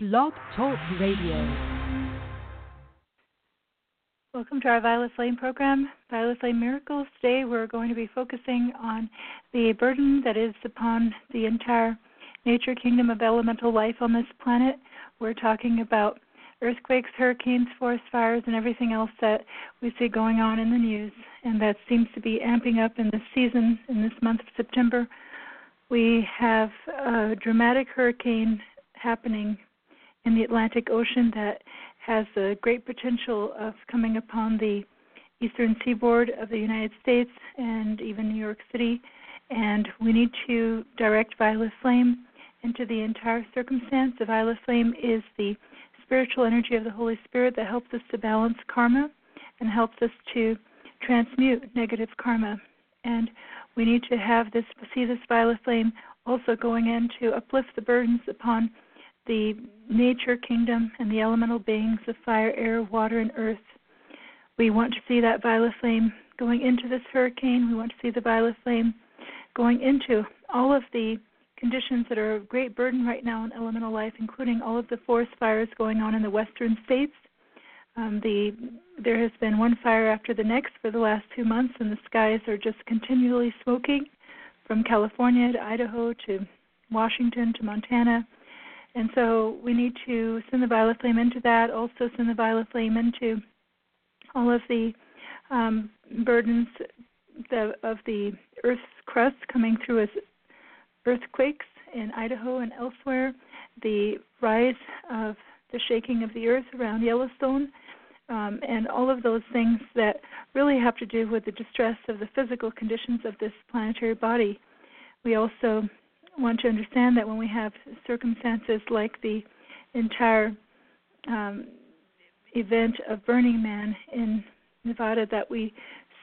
Blog Talk Radio. Welcome to our Violet Flame program, Violet Flame Miracles. Today we're going to be focusing on the burden that is upon the entire nature kingdom of elemental life on this planet. We're talking about earthquakes, hurricanes, forest fires, and everything else that we see going on in the news, and that seems to be amping up in this season, in this month of September. We have a dramatic hurricane happening in the Atlantic Ocean that has a great potential of coming upon the eastern seaboard of the United States and even New York City. And we need to direct violet flame into the entire circumstance. The violet flame is the spiritual energy of the Holy Spirit that helps us to balance karma and helps us to transmute negative karma. And we need to have this see this violet flame also going in to uplift the burdens upon the nature kingdom and the elemental beings of fire, air, water, and earth. We want to see that violet flame going into this hurricane. We want to see the violet flame going into all of the conditions that are of great burden right now in elemental life, including all of the forest fires going on in the western states. Um, the there has been one fire after the next for the last two months, and the skies are just continually smoking, from California to Idaho to Washington to Montana. And so we need to send the violet flame into that. Also send the violet flame into all of the um, burdens the, of the Earth's crust coming through as earthquakes in Idaho and elsewhere, the rise of the shaking of the earth around Yellowstone, um, and all of those things that really have to do with the distress of the physical conditions of this planetary body. We also want to understand that when we have circumstances like the entire um, event of Burning Man in Nevada, that we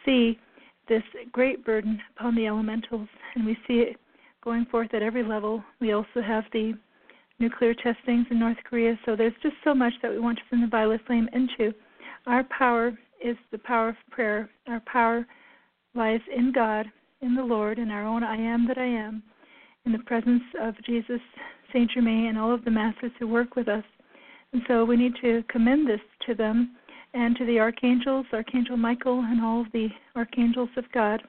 see this great burden upon the elementals, and we see it going forth at every level. We also have the nuclear testings in North Korea, so there's just so much that we want to send the violet flame into. Our power is the power of prayer. Our power lies in God, in the Lord, in our own I am that I am, in the presence of Jesus, Saint Germain, and all of the masters who work with us. And so we need to commend this to them and to the archangels, Archangel Michael, and all of the archangels of God,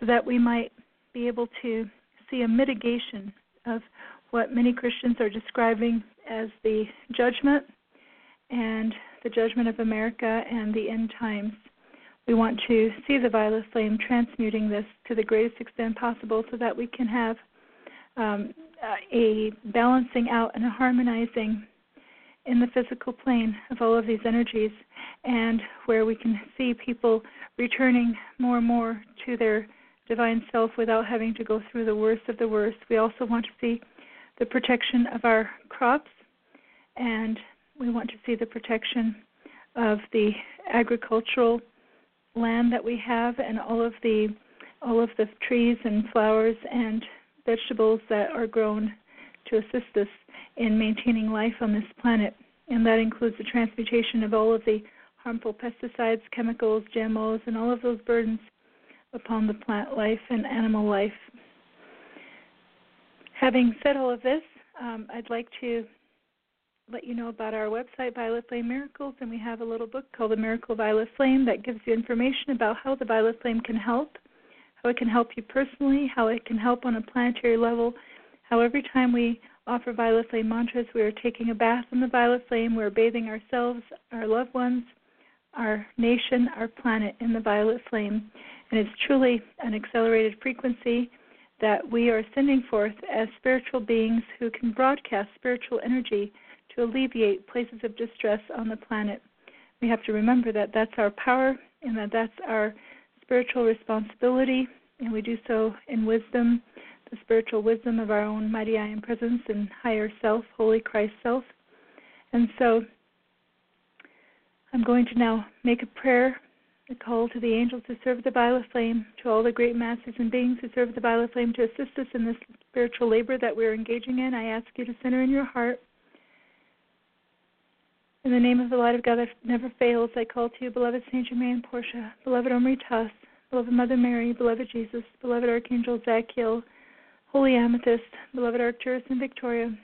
so that we might be able to see a mitigation of what many Christians are describing as the judgment and the judgment of America and the end times. We want to see the violet flame transmuting this to the greatest extent possible so that we can have um, a balancing out and a harmonizing in the physical plane of all of these energies and where we can see people returning more and more to their divine self without having to go through the worst of the worst. We also want to see the protection of our crops and we want to see the protection of the agricultural land that we have and all of the all of the trees and flowers and vegetables that are grown to assist us in maintaining life on this planet. And that includes the transmutation of all of the harmful pesticides, chemicals, GMOs, and all of those burdens upon the plant life and animal life. Having said all of this, um, I'd like to let you know about our website, Violet Flame Miracles, and we have a little book called The Miracle Violet Flame that gives you information about how the violet flame can help, how it can help you personally, how it can help on a planetary level, how every time we offer violet flame mantras, we are taking a bath in the violet flame, we're bathing ourselves, our loved ones, our nation, our planet in the violet flame. And it's truly an accelerated frequency that we are sending forth as spiritual beings who can broadcast spiritual energy to alleviate places of distress on the planet. We have to remember that that's our power and that that's our spiritual responsibility, and we do so in wisdom, the spiritual wisdom of our own mighty I am presence and higher self, holy Christ self. And so I'm going to now make a prayer, a call to the angels to serve the violet flame, to all the great masters and beings who serve the violet flame to assist us in this spiritual labor that we're engaging in. I ask you to center in your heart in the name of the light of God that never fails, I call to you, beloved Saint Germain Portia, beloved Omri Tas, beloved Mother Mary, beloved Jesus, beloved Archangel Zadkiel, Holy Amethyst, beloved Arcturus and Victoria,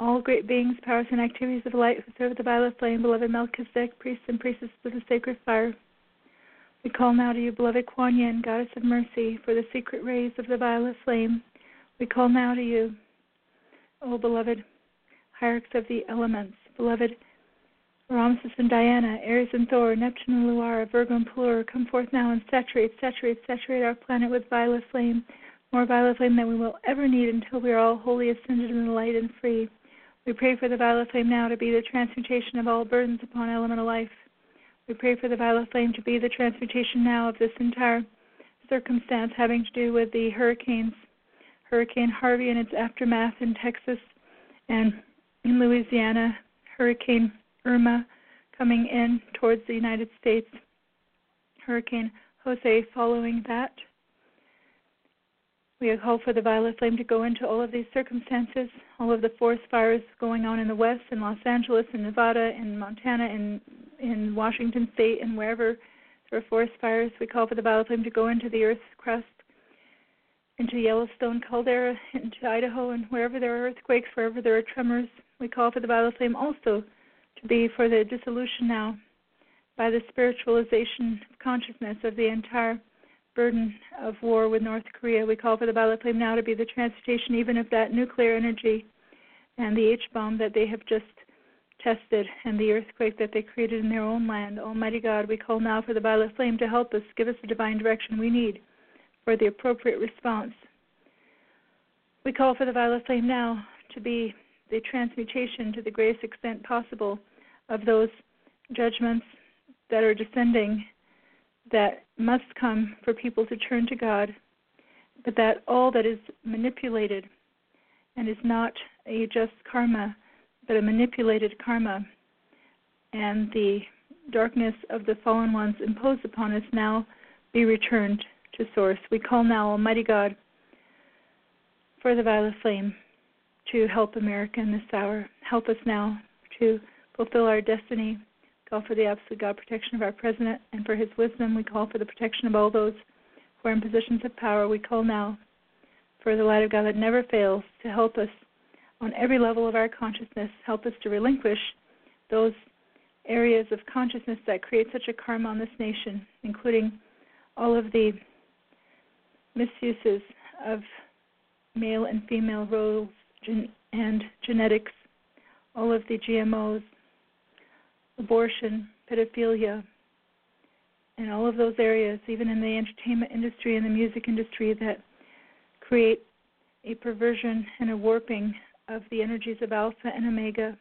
all great beings, powers, and activities of light who serve the violet flame, beloved Melchizedek, priests and priestesses of the sacred fire. We call now to you, beloved Kuan Yin, goddess of mercy, for the secret rays of the violet flame. We call now to you, O beloved hierarchs of the elements, beloved Oromasis and Diana, Aries and Thor, Neptune and Luara, Virgo and Pelleur, come forth now and saturate, saturate, saturate our planet with violet flame, more violet flame than we will ever need until we are all wholly ascended in the light and free. We pray for the violet flame now to be the transmutation of all burdens upon elemental life. We pray for the violet flame to be the transmutation now of this entire circumstance having to do with the hurricanes, Hurricane Harvey and its aftermath in Texas and in Louisiana, Hurricane Irma coming in towards the United States, Hurricane Jose following that, we call for the violet flame to go into all of these circumstances, all of the forest fires going on in the west, in Los Angeles, in Nevada, in Montana, in in Washington State, and wherever there are forest fires. We call for the violet flame to go into the Earth's crust, into Yellowstone caldera, into Idaho, and wherever there are earthquakes, wherever there are tremors. We call for the violet flame also to be for the dissolution now by the spiritualization of consciousness of the entire burden of war with North Korea. We call for the violet flame now to be the transmutation even of that nuclear energy and the H bomb that they have just tested and the earthquake that they created in their own land. Almighty God, we call now for the violet flame to help us, give us the divine direction we need for the appropriate response. We call for the violet flame now to be the transmutation to the greatest extent possible of those judgments that are descending that must come for people to turn to God, but that all that is manipulated and is not a just karma, but a manipulated karma, and the darkness of the fallen ones imposed upon us now be returned to Source. We call now Almighty God for the violet flame to help America in this hour. Help us now to fulfill our destiny call for the absolute God protection of our president and for his wisdom. We call for the protection of all those who are in positions of power. We call now for the light of God that never fails to help us on every level of our consciousness, help us to relinquish those areas of consciousness that create such a karma on this nation, including all of the misuses of male and female roles and genetics, all of the GMOs, abortion, pedophilia, and all of those areas, even in the entertainment industry and the music industry, that create a perversion and a warping of the energies of Alpha and Omega,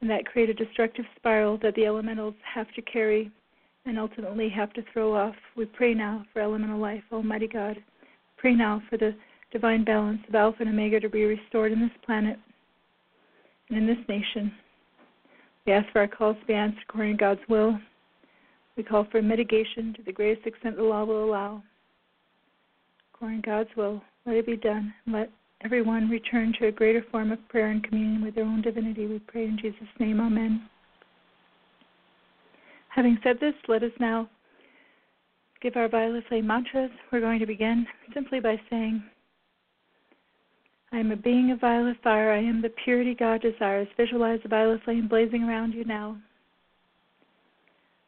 and that create a destructive spiral that the elementals have to carry and ultimately have to throw off. We pray now for elemental life, Almighty God. Pray now for the divine balance of Alpha and Omega to be restored in this planet and in this nation. We ask for our calls to be answered according to God's will. We call for mitigation to the greatest extent the law will allow. According to God's will, let it be done. Let everyone return to a greater form of prayer and communion with their own divinity. We pray in Jesus' name. Amen. Having said this, let us now give our violet flame mantras. We're going to begin simply by saying, I am a being of violet fire. I am the purity God desires. Visualize the violet flame blazing around you now.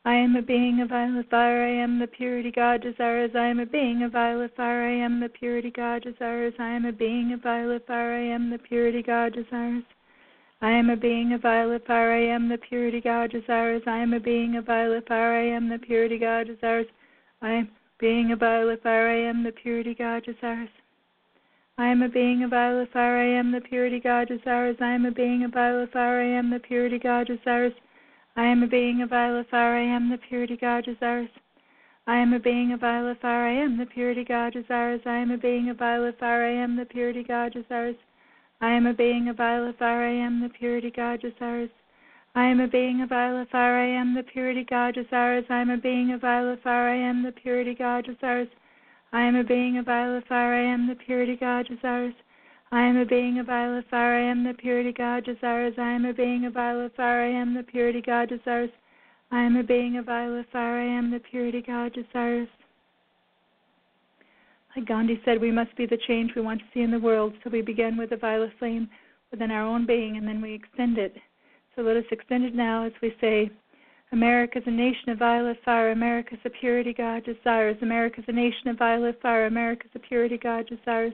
I am a being of violet fire. I am the purity God desires. I am a being of violet fire. I am the purity God desires. I am a being of violet fire. I am the purity God desires. I am a being of violet fire. I am the purity God desires. I am a being of violet fire. I am the purity God desires. I am being of violet fire. I am the purity God desires. I am a being of violet. I am the purity God desires. I am a being of violet. I am the purity God desires. I am a being of violet. I am the purity God desires. I am a being of violet. I am the purity God desires. I am a being of violet. I am the purity God desires. I am a being of violet. I am the purity God desires. I am a being of violet. I am the purity God desires. I am a being of fire. I am the purity God desires. I am a being of fire, I am the purity God desires. I am a being of fire, I am the purity God desires. I am a being of fire, I am the purity God desires. I am a being of fire, I am the purity God desires. Like Gandhi said, we must be the change we want to see in the world, so we begin with the violet flame. within our own being, and then we extend it. So let us extend it now as we say, America is a nation of violet fire. America is a purity God desires. America is a nation of violet fire. America is a purity God desires.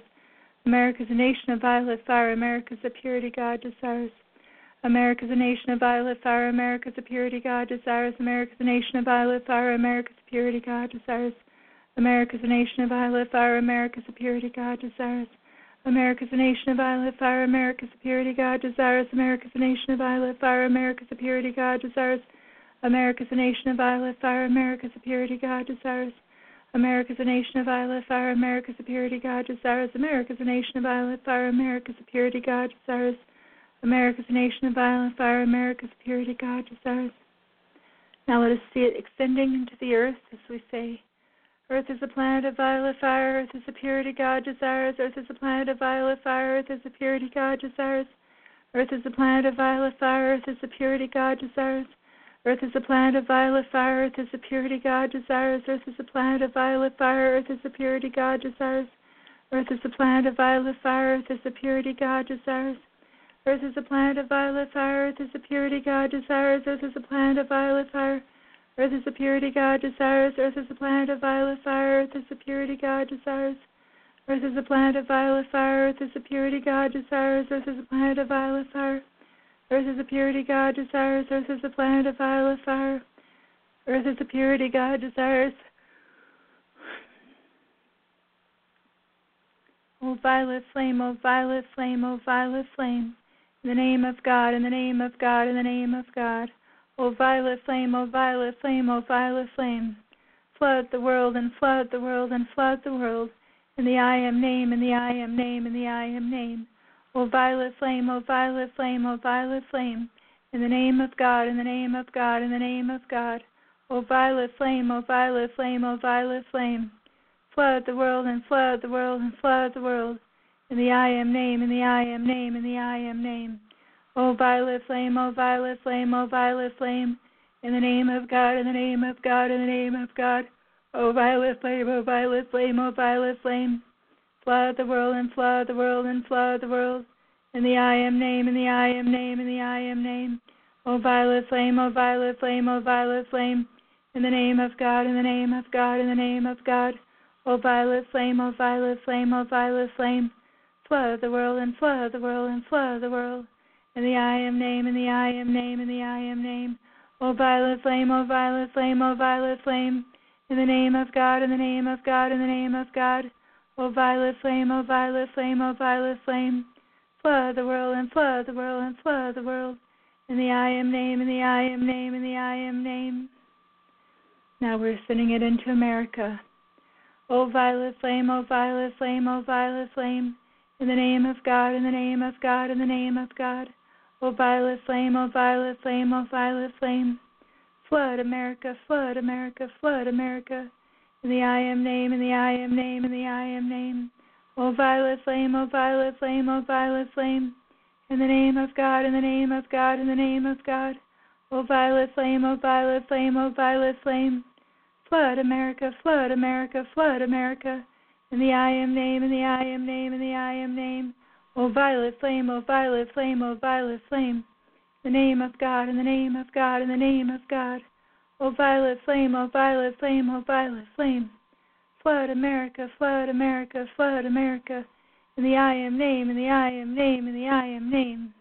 America is a nation of violet fire. America is a purity God desires. America is a nation of violet fire. America is a purity God desires. America is a nation of violet fire. America is a purity God desires. America is a nation of violet fire. America is a purity God desires. America is a nation of violet fire. America is a purity God desires. America is a nation of violet fire. America is a purity God desires. America is a nation of violet fire. America is a purity God desires. America is a nation of violet fire. America is a purity God desires. America is a nation of violet fire. America is a purity God desires. America is a nation of violet fire. America is a purity God desires. Now let us see it extending into the earth as we say, Earth is a planet of violet fire. Earth is a purity God desires. Earth is a planet of violet fire. Earth is a purity God desires. Earth is a planet of violet fire. Earth is a purity God desires. Earth is a planet of violet fire. Earth is a purity God desires. Earth is a planet of violet fire. Earth is a purity God desires. Earth is a planet of violet fire. Earth is a purity God desires. Earth is a planet of violet fire. Earth is a purity God desires. Earth is a planet of violet fire. Earth is a purity God desires. Earth is a planet of violet fire. Earth is a purity God desires. Earth is a planet of violet fire. Earth is a purity God desires. Earth is a planet of violet fire. Earth is a purity God desires. Earth is a planet of violet fire. Earth is a purity God desires. O violet flame, O violet flame, O violet flame. In the name of God, in the name of God, in the name of God. O violet flame, O violet flame, O violet flame. Flood the world and flood the world and flood the world. In the I am name, in the I am name, in the I am name. O violet flame, O violet flame, O violet flame, in the name of God, in the name of God, in the name of God. O violet flame, O violet flame, O violet flame, flood the world and flood the world and flood the world. In the I am name, in the I am name, in the I am name. O violet flame, O violet flame, O violet flame, in the name of God, in the name of God, in the name of God. O violet flame, O violet flame, O violet flame. Flood the world and flood the world and flood the world. In the I am name, in the I am name, in the I am name. O violet flame, O violet flame, O violet flame. In the name of God, in the name of God, in the name of God. O violet flame, O violet flame, O violet flame. Flood the world and flood the world and flood the world. In the I am name, in the I am name, in the I am name. O violet flame, O violet flame, O violet flame. In the name of God, in the name of God, in the name of God. O violet flame, O violet flame, O violet flame, flood the world and flood the world and flood the world. In the I am name, in the I am name, in the I am name. Now we're sending it into America. O violet flame, O violet flame, O violet flame, in the name of God, in the name of God, in the name of God. O violet flame, O violet flame, O violet flame. Flood America, flood America, flood America. In the I am name, in the I am name, in the I am name. O violet flame, O violet flame, O violet flame. In the name of God, in the name of God, in the name of God. O violet flame, O violet flame, O violet flame. Flood America, flood America, flood America. In the I am name, in the I am name, in the I am name. O violet flame, O violet flame, O violet flame. In the name of God, in the name of God, in the name of God. O violet flame, O violet flame, O violet flame. Flood America, flood America, flood America. In the I am name, in the I am name, in the I am name.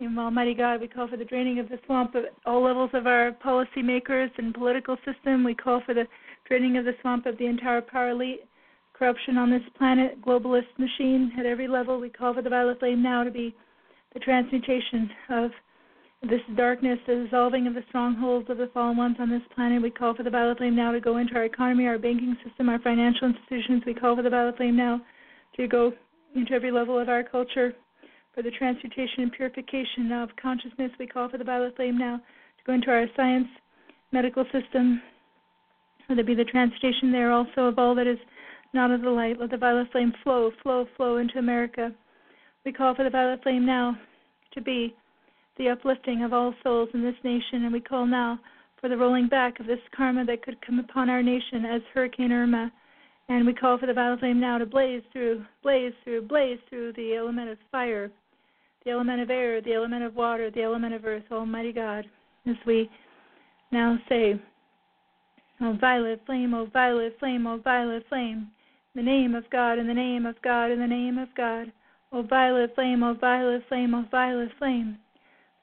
In Almighty God, we call for the draining of the swamp at all levels of our policymakers and political system. We call for the draining of the swamp of the entire power elite, corruption on this planet, globalist machine at every level. We call for the violet flame now to be the transmutation of this darkness, the dissolving of the strongholds of the fallen ones on this planet. We call for the violet flame now to go into our economy, our banking system, our financial institutions. We call for the violet flame now to go into every level of our culture for the transmutation and purification of consciousness. We call for the violet flame now to go into our science, medical system. Let there be the transmutation there also of all that is not of the light. Let the violet flame flow, flow, flow into America. We call for the violet flame now to be the uplifting of all souls in this nation, and we call now for the rolling back of this karma that could come upon our nation as Hurricane Irma. And we call for the violet flame now to blaze through, blaze through, blaze through the element of fire, the element of air, the element of water, the element of earth, Almighty God, as we now say, O violet flame, O violet flame, O violet flame, in the name of God, in the name of God, in the name of God, O violet flame, O violet flame, O violet flame,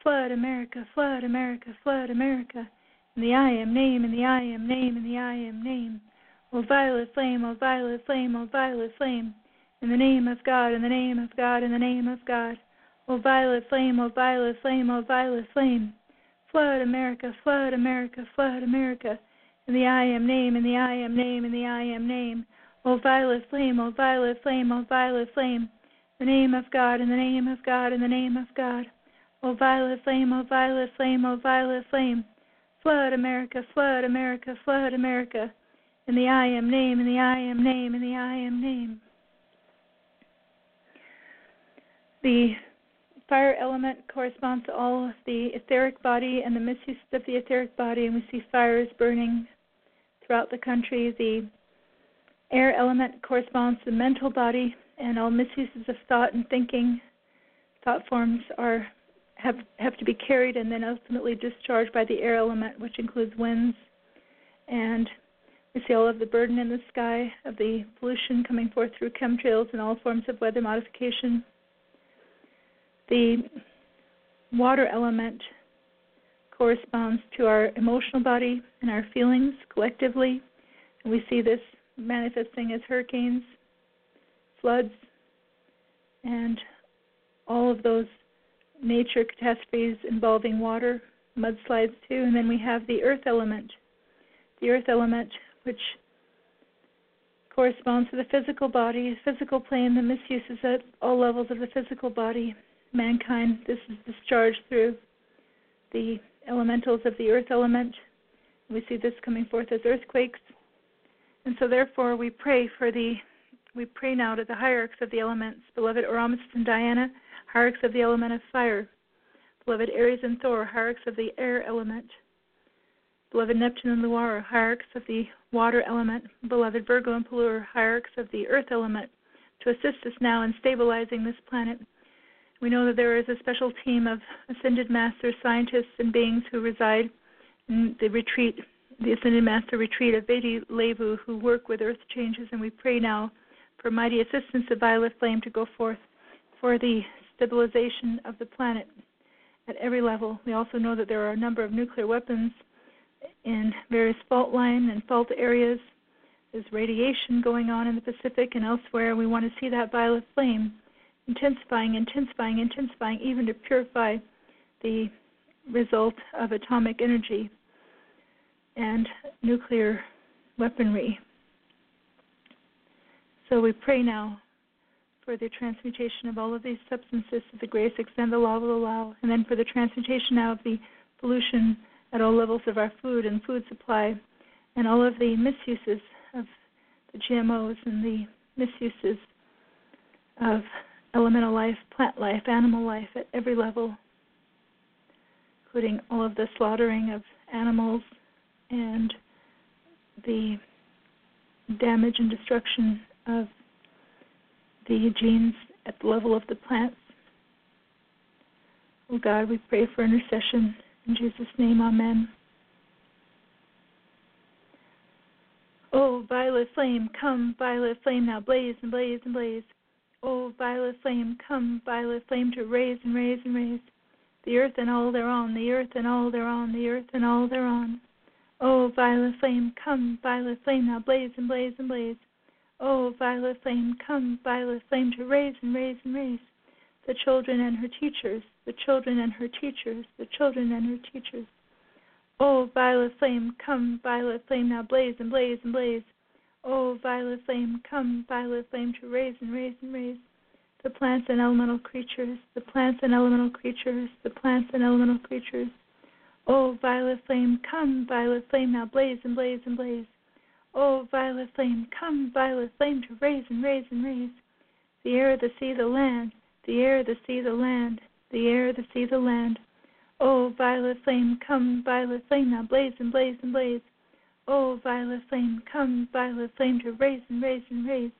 flood America, flood America, flood America, in the I am name, in the I am name, in the I am name, O violet flame, O violet flame, O violet flame, in the name of God, in the name of God, in the name of God, O violet flame, O violet flame, O violet flame, flood America, flood America, flood America, in the I am name, in the I am name, in the I am name. O violet flame, O violet flame, O violet flame. The name of God, in the name of God, in the name of God. O violet flame, O violet flame, O violet flame. Flood America, flood America, flood America. In the I am name, in the I am name, in the I am name. The fire element corresponds to all of the etheric body and the misuse of the etheric body, and we see fires burning throughout the country. The air element corresponds to the mental body and all misuses of thought and thinking. Thought forms are have have to be carried and then ultimately discharged by the air element, which includes winds. And we see all of the burden in the sky of the pollution coming forth through chemtrails and all forms of weather modification. The water element corresponds to our emotional body and our feelings collectively. And we see this manifesting as hurricanes, floods, and all of those nature catastrophes involving water, mudslides too. And then we have the earth element. The earth element, which corresponds to the physical body, physical plane, the misuses at all levels of the physical body. Mankind, this is discharged through the elementals of the earth element. We see this coming forth as earthquakes. And so therefore we pray for the we pray now to the hierarchs of the elements, beloved Oromasis and Diana, hierarchs of the element of fire, beloved Aries and Thor, hierarchs of the air element, beloved Neptune and Luara, hierarchs of the water element, beloved Virgo and Pelleur, hierarchs of the earth element, to assist us now in stabilizing this planet we know that there is a special team of ascended masters, scientists, and beings who reside in the retreat, the ascended master retreat of Viti Levu, who work with earth changes, and we pray now for mighty assistance of violet flame to go forth for the stabilization of the planet at every level. We also know that there are a number of nuclear weapons in various fault line and fault areas. There's radiation going on in the Pacific and elsewhere. We want to see that violet flame intensifying, intensifying, intensifying, even to purify the result of atomic energy and nuclear weaponry. So we pray now for the transmutation of all of these substances to the greatest extent the law will allow, and then for the transmutation now of the pollution at all levels of our food and food supply, and all of the misuses of the GMOs and the misuses of elemental life, plant life, animal life at every level, including all of the slaughtering of animals and the damage and destruction of the genes at the level of the plants. Oh God, we pray for intercession. In Jesus' name, Amen. Oh, violet flame, come, violet flame, now blaze and blaze and blaze. Oh, violet flame, come, violet flame, to raise and raise and raise the earth and all thereon, the earth and all thereon, the earth and all thereon. Oh, violet flame, come, violet flame, now blaze and blaze and blaze. O violet flame, come, violet flame, to raise and raise and raise the children and her teachers, the children and her teachers, the children and her teachers. Oh, violet flame, come, violet flame, now blaze and blaze and blaze Oh, violet flame, come, violet flame, to raise and raise and raise the plants and elemental creatures, the plants and elemental creatures, the plants and elemental creatures. Oh, violet flame, come, violet flame, now blaze and blaze and blaze. Oh, violet flame, come, violet flame, to raise and raise and raise the air, the sea, the land, the air, the sea, the land, the air, the sea, the land. Oh, violet flame, come, violet flame, now blaze and blaze and blaze Oh, violet flame, come, violet flame, to raise and raise and raise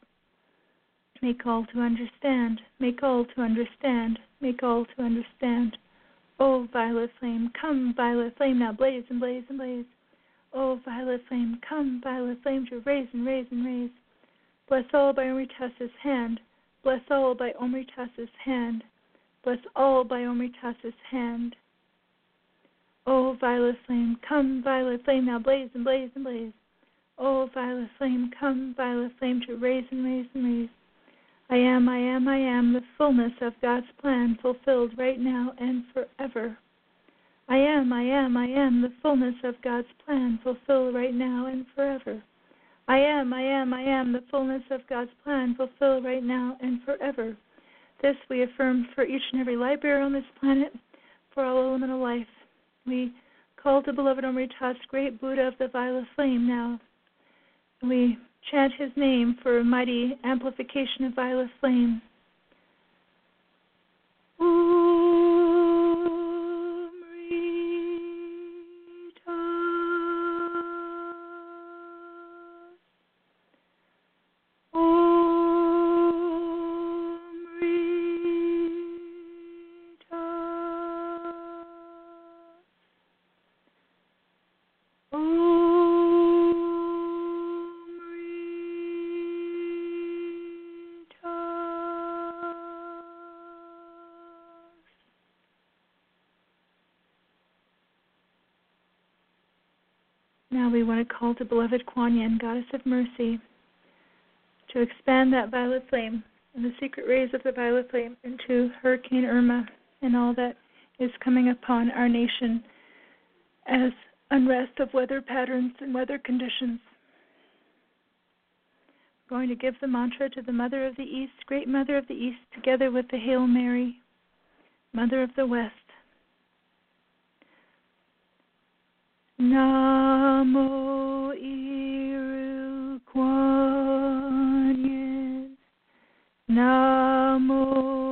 make all to understand, make all to understand, make all to understand. O violet flame, come, violet flame, now blaze and blaze and blaze. O violet flame, come, violet flame, to raise and raise and raise. Bless all by Omri-Tas's hand, bless all by Omri-Tas's hand, bless all by Omri-Tas's hand. O violet flame, come, violet flame, now blaze and blaze and blaze. O violet flame, come, violet flame, to raise and raise and raise. I am, I am, I am the fullness of God's plan fulfilled right now and forever. I am, I am, I am the fullness of God's plan fulfilled right now and forever. I am, I am, I am the fullness of God's plan fulfilled right now and forever. This we affirm for each and every bearer on this planet, for all elemental life. We call to beloved Omri-Tas, great Buddha of the violet flame now we chant his name for a mighty amplification of violet flame. we Goddess of Mercy, to expand that violet flame and the secret rays of the violet flame into Hurricane Irma and all that is coming upon our nation as unrest of weather patterns and weather conditions. We're going to give the mantra to the Mother of the East, Great Mother of the East, together with the Hail Mary, Mother of the West. Namo Namo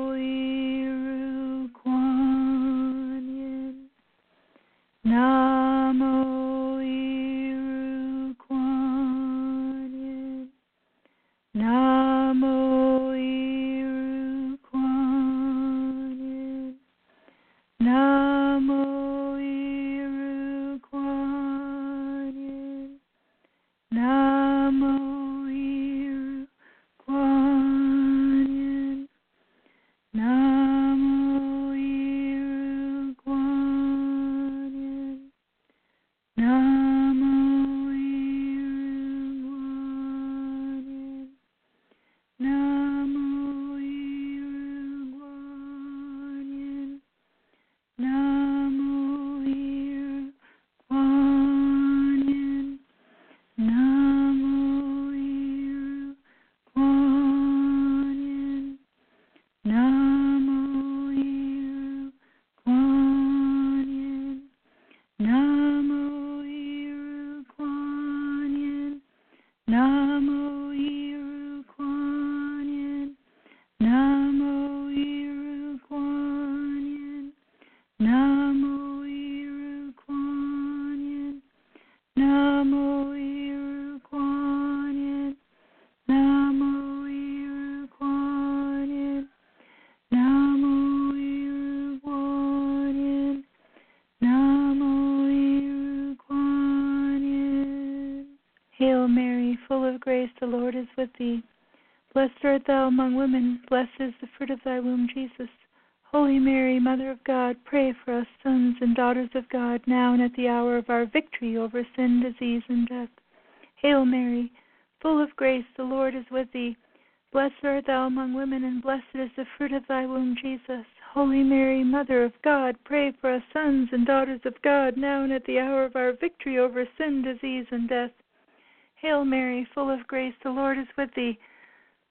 among women, blessed is the fruit of thy womb, Jesus. Holy Mary, Mother of God, pray for us sons and daughters of God, now and at the hour of our victory over sin, disease, and death. Hail Mary, full of grace, the Lord is with thee. Blessed art thou among women, and blessed is the fruit of thy womb, Jesus. Holy Mary, Mother of God, pray for us sons and daughters of God, now and at the hour of our victory over sin, disease, and death. Hail Mary, full of grace, the Lord is with thee.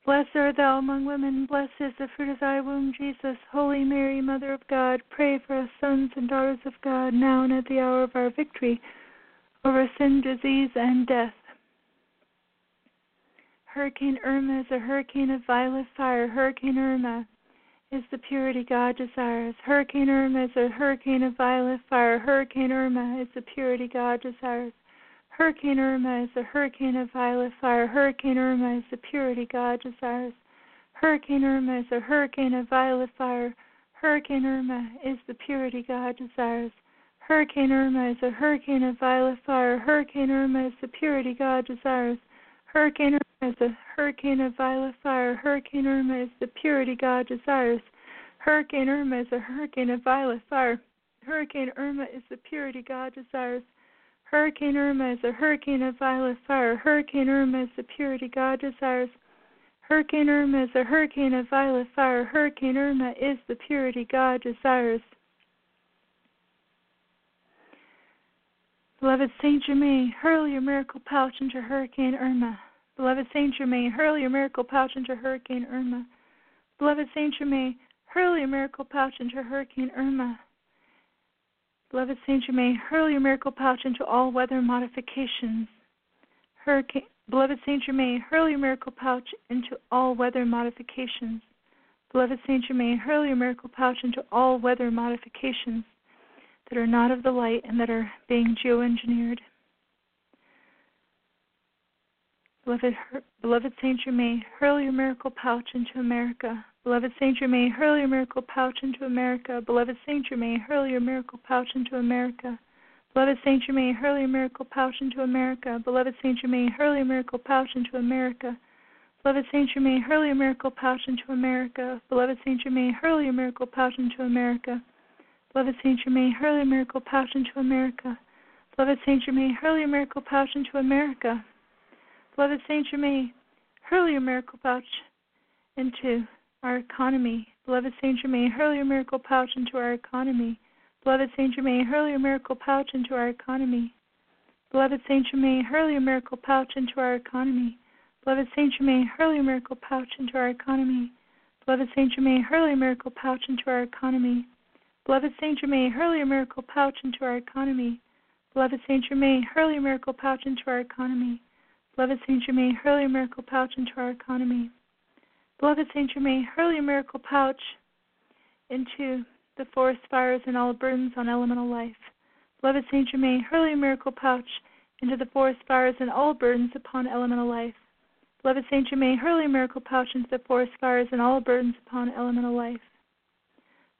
Blessed art thou among women, blessed is the fruit of thy womb, Jesus. Holy Mary, Mother of God, pray for us sons and daughters of God, now and at the hour of our victory over sin, disease, and death. Hurricane Irma is a hurricane of violet fire. Hurricane Irma is the purity God desires. Hurricane Irma is a hurricane of violet fire. Hurricane Irma is the purity God desires. Hurricane Irma is a hurricane of violet fire. Hurricane Irma is the purity God desires. Hurricane Irma is a hurricane of violet fire. Hurricane Irma is the purity God desires. Hurricane Irma is a hurricane of violet fire. Hurricane Irma is the purity God desires. Hurricane Irma is a hurricane of violet fire. Hurricane Irma is the purity God desires. Hurricane Irma is a hurricane of violet fire. Hurricane Irma is the purity God desires. Hurricane Irma is a hurricane of violet fire. Hurricane Irma is the purity God desires. Hurricane Irma is a hurricane of violet fire. Hurricane Irma is the purity God desires. Beloved Saint Germain, hurl your miracle pouch into Hurricane Irma. Beloved Saint Germain, hurl your miracle pouch into Hurricane Irma. Beloved Saint Germain, hurl your miracle pouch into Hurricane Irma. Beloved Saint Germain, hurl your miracle pouch into all weather modifications. Hurricane, beloved Saint Germain, hurl your miracle pouch into all weather modifications. Beloved Saint Germain, hurl your miracle pouch into all weather modifications that are not of the light and that are being geoengineered. Beloved, beloved Saint Germain, hurl your miracle pouch into America. Beloved Saint Germain, hurl your miracle pouch into America. Beloved Saint Germain, hurl your miracle pouch into America. Beloved Saint Germain, hurl your miracle pouch into America. Beloved Saint Germain, hurl your miracle pouch into America. Beloved Saint Germain, hurl your miracle pouch into America. Beloved Saint Germain, hurl your miracle pouch into America. Beloved Saint Germain, hurl your miracle pouch into America. Beloved Saint Germain, hurl your miracle pouch into America. Beloved Saint Germain, hurl your miracle pouch into our economy. Beloved Saint Germain, hurl your miracle pouch into our economy. Beloved Saint Germain, hurl your miracle pouch into our economy. Beloved Saint Germain, hurl your miracle pouch into our economy. Beloved Saint Germain, hurl your miracle pouch into our economy. Beloved Saint Germain, hurl your miracle pouch into our economy. Beloved Saint Germain, hurl your miracle pouch into our economy. Beloved Saint Germain, hurl your miracle pouch into our economy. Beloved Saint Germain, hurl your miracle pouch into our economy. Beloved Saint Germain, hurl your miracle pouch into the forest fires and all burdens on elemental life. Beloved Saint Germain, hurl your miracle pouch into the forest fires and all burdens upon elemental life. Beloved Saint Germain, hurl your miracle pouch into the forest fires and all burdens upon elemental life.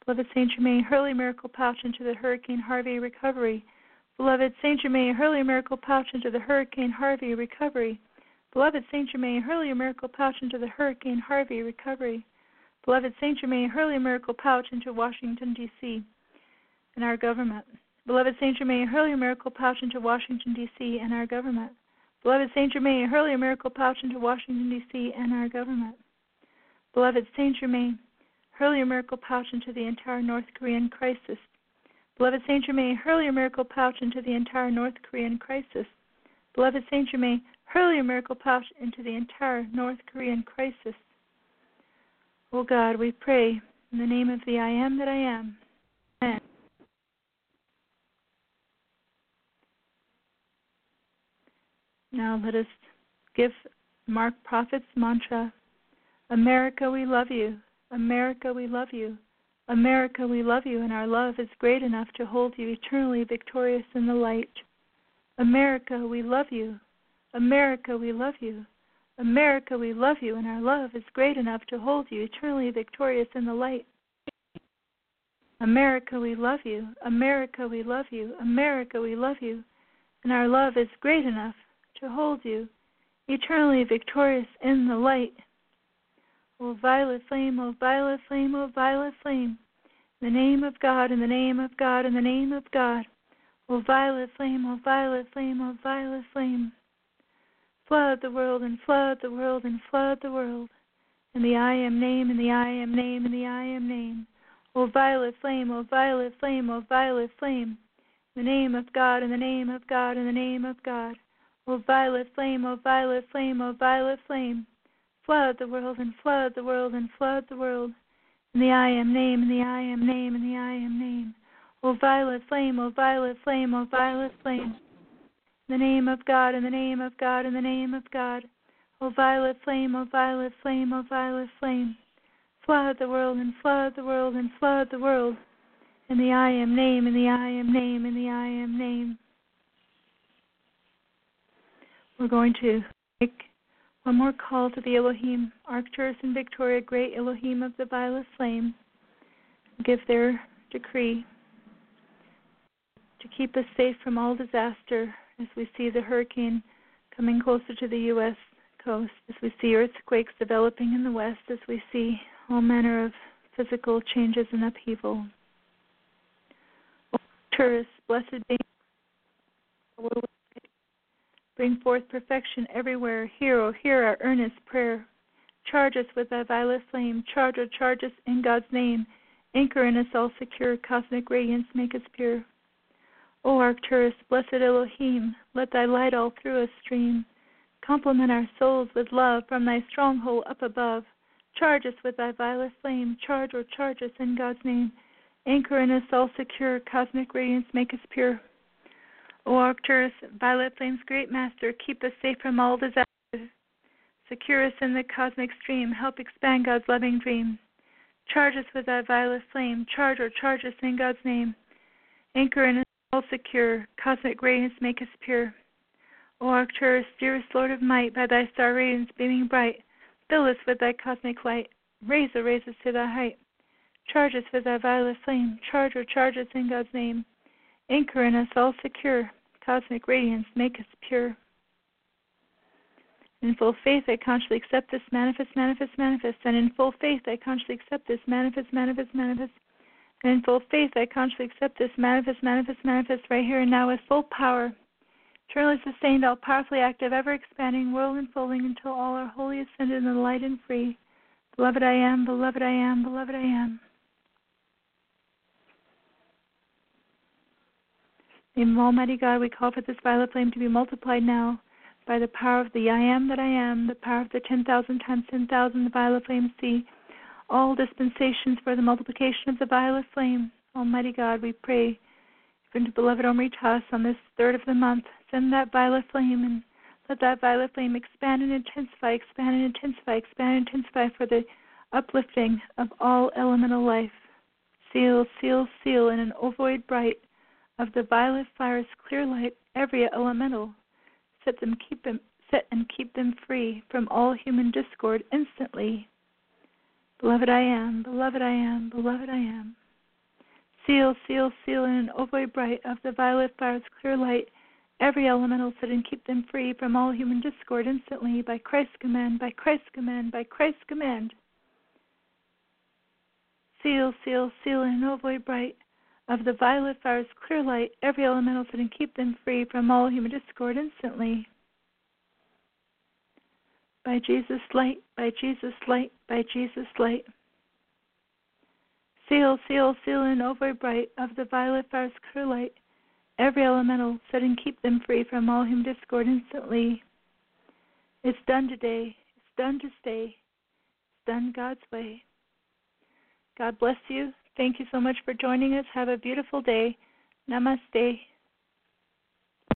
Beloved Saint Germain, hurl your miracle pouch into the Hurricane Harvey recovery. Beloved Saint Germain, hurl your miracle pouch into the Hurricane Harvey recovery. Beloved Saint Germain, hurl your miracle pouch into the Hurricane Harvey recovery. Beloved Saint Germain, hurl your miracle pouch into Washington, D.C. and our government. Beloved Saint Germain, hurl your miracle pouch into Washington, D.C. and our government. Beloved Saint Germain, hurl your miracle pouch into Washington, D.C. and our government. Beloved Saint Germain, hurl your miracle pouch into the entire North Korean crisis. Beloved Saint Germain, hurl your miracle pouch into the entire North Korean crisis. Beloved Saint Germain, Hurl your miracle pouch into the entire North Korean crisis. Oh God, we pray in the name of the I am that I am. Amen. Now let us give Mark Prophet's mantra America, we love you. America, we love you. America, we love you, and our love is great enough to hold you eternally victorious in the light. America, we love you. America, we love you. America, we love you, and our love is great enough to hold you eternally victorious in the light. America, we love you. America, we love you. America, we love you, and our love is great enough to hold you eternally victorious in the light. O violet flame, O violet flame, O violet flame, in the name of God, in the name of God, in the name of God. O violet flame, O violet flame, O violet flame. Flood the world and flood the world and flood the world. In the I am name, in the I am name, in the I am name. O violet flame, O violet flame, O violet flame. The name of God, in the name of God, in the name of God. O violet flame, O violet flame, O violet flame. Flood the world and flood the world and flood the world. In the I am name, in the I am name, in the I am name. O violet flame, O violet flame, O violet flame the name of God, in the name of God, in the name of God. O violet flame, O violet flame, O violet flame. Flood the world and flood the world and flood the world. In the I am name, in the I am name, in the I am name. We're going to make One more call to the Elohim, Arcturus and Victoria, great Elohim of the violet flame, give their decree to keep us safe from all disaster as we see the hurricane coming closer to the U.S. coast, as we see earthquakes developing in the west, as we see all manner of physical changes and upheaval. Arcturus, blessed be Bring forth perfection everywhere. Hear, O hear our earnest prayer. Charge us with thy violet flame. Charge, O charge us in God's name. Anchor in us all secure. Cosmic radiance make us pure. O Arcturus, blessed Elohim, let thy light all through us stream. Complement our souls with love from thy stronghold up above. Charge us with thy violet flame. Charge, or charge us in God's name. Anchor in us all secure. Cosmic radiance make us pure. O Arcturus, violet flame's great master, keep us safe from all disasters. Secure us in the cosmic stream, help expand God's loving dream. Charge us with thy violet flame, charge or charge us in God's name. Anchor in us all secure, cosmic radiance make us pure. O Arcturus, dearest Lord of might, by thy star radiance beaming bright, fill us with thy cosmic light, raise or raise us to thy height. Charge us with thy violet flame, charge or charge us in God's name. Anchor in us all secure, cosmic radiance, make us pure. In full faith, I consciously accept this manifest, manifest, manifest. And in full faith, I consciously accept this manifest, manifest, manifest. And in full faith, I consciously accept this manifest, manifest, manifest right here and now with full power. Eternally sustained, all powerfully active, ever expanding, world enfolding until all are wholly ascended in the light and free. Beloved I am, beloved I am, beloved I am. In Almighty God, we call for this violet flame to be multiplied now by the power of the I am that I am, the power of the 10,000 times 10,000, the violet flame see. All dispensations for the multiplication of the violet flame. Almighty God, we pray, even to beloved Omri Tas on this third of the month, send that violet flame and let that violet flame expand and intensify, expand and intensify, expand and intensify for the uplifting of all elemental life. Seal, seal, seal in an ovoid bright of the violet fire's clear light every elemental. Set them keep them set and keep them free from all human discord instantly. Beloved I am, beloved I am, beloved I am. Seal, seal, seal in an ovoid bright of the violet fire's clear light every elemental set and keep them free from all human discord instantly by Christ's command, by Christ's command, by Christ's command. Seal, seal, seal in an ovoid bright of the violet fire's clear light every elemental set and keep them free from all human discord instantly. By Jesus' light, by Jesus' light, by Jesus' light. Seal, seal, seal in ovoid bright of the violet fire's clear light every elemental set and keep them free from all human discord instantly. It's done today. It's done to stay. It's done God's way. God bless you. Thank you so much for joining us. Have a beautiful day. Namaste.